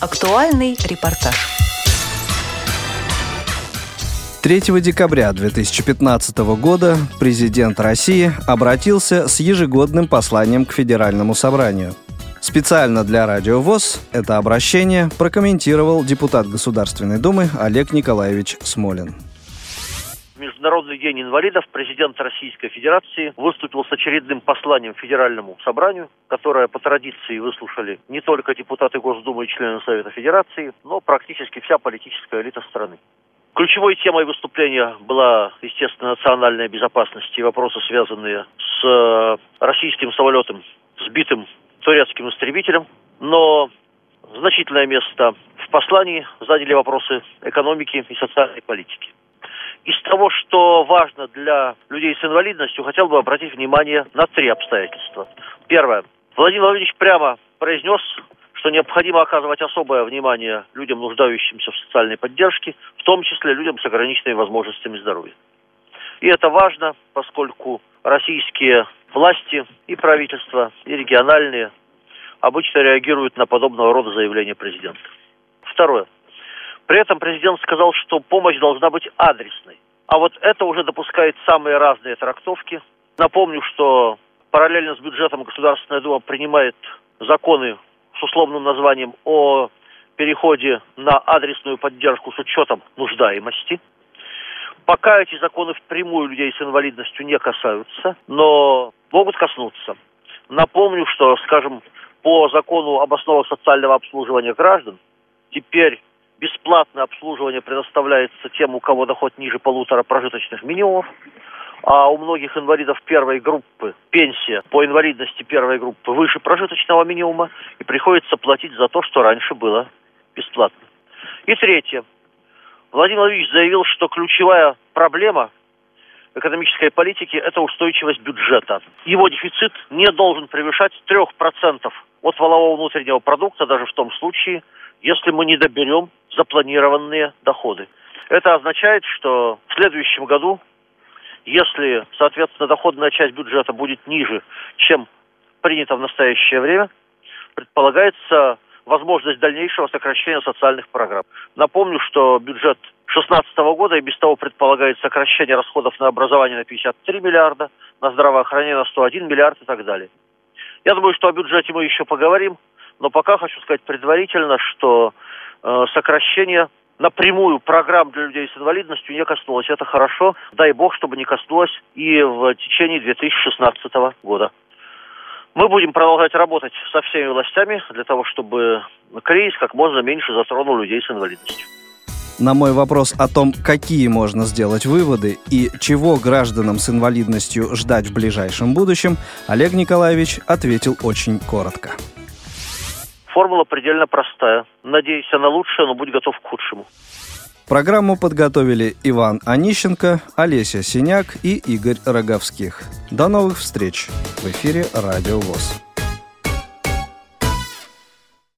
Актуальный репортаж. 3 декабря 2015 года президент России обратился с ежегодным посланием к Федеральному собранию. Специально для Радио ВОЗ это обращение прокомментировал депутат Государственной Думы Олег Николаевич Смолин. Международный день инвалидов президент Российской Федерации выступил с очередным посланием Федеральному собранию, которое по традиции выслушали не только депутаты Госдумы и члены Совета Федерации, но практически вся политическая элита страны. Ключевой темой выступления была, естественно, национальная безопасность и вопросы, связанные с э, российским самолетом, сбитым турецким истребителем. Но значительное место в послании заняли вопросы экономики и социальной политики. Из того, что важно для людей с инвалидностью, хотел бы обратить внимание на три обстоятельства. Первое. Владимир Владимирович прямо произнес, что необходимо оказывать особое внимание людям, нуждающимся в социальной поддержке, в том числе людям с ограниченными возможностями здоровья. И это важно, поскольку российские власти и правительства, и региональные обычно реагируют на подобного рода заявления президента. Второе. При этом президент сказал, что помощь должна быть адресной. А вот это уже допускает самые разные трактовки. Напомню, что параллельно с бюджетом Государственная Дума принимает законы с условным названием о переходе на адресную поддержку с учетом нуждаемости. Пока эти законы впрямую людей с инвалидностью не касаются, но могут коснуться. Напомню, что, скажем, по закону об основах социального обслуживания граждан теперь бесплатное обслуживание предоставляется тем, у кого доход ниже полутора прожиточных минимумов, а у многих инвалидов первой группы пенсия по инвалидности первой группы выше прожиточного минимума, и приходится платить за то, что раньше было бесплатно. И третье. Владимир Владимирович заявил, что ключевая проблема экономической политики – это устойчивость бюджета. Его дефицит не должен превышать 3% от валового внутреннего продукта, даже в том случае, если мы не доберем запланированные доходы. Это означает, что в следующем году, если, соответственно, доходная часть бюджета будет ниже, чем принято в настоящее время, предполагается возможность дальнейшего сокращения социальных программ. Напомню, что бюджет 2016 года и без того предполагает сокращение расходов на образование на 53 миллиарда, на здравоохранение на 101 миллиард и так далее. Я думаю, что о бюджете мы еще поговорим, но пока хочу сказать предварительно, что сокращение напрямую программ для людей с инвалидностью не коснулось. Это хорошо. Дай бог, чтобы не коснулось и в течение 2016 года. Мы будем продолжать работать со всеми властями для того, чтобы кризис как можно меньше затронул людей с инвалидностью. На мой вопрос о том, какие можно сделать выводы и чего гражданам с инвалидностью ждать в ближайшем будущем, Олег Николаевич ответил очень коротко. Формула предельно простая. Надейся на лучшее, но будь готов к худшему. Программу подготовили Иван Онищенко, Олеся Синяк и Игорь Роговских. До новых встреч в эфире «Радио ВОЗ».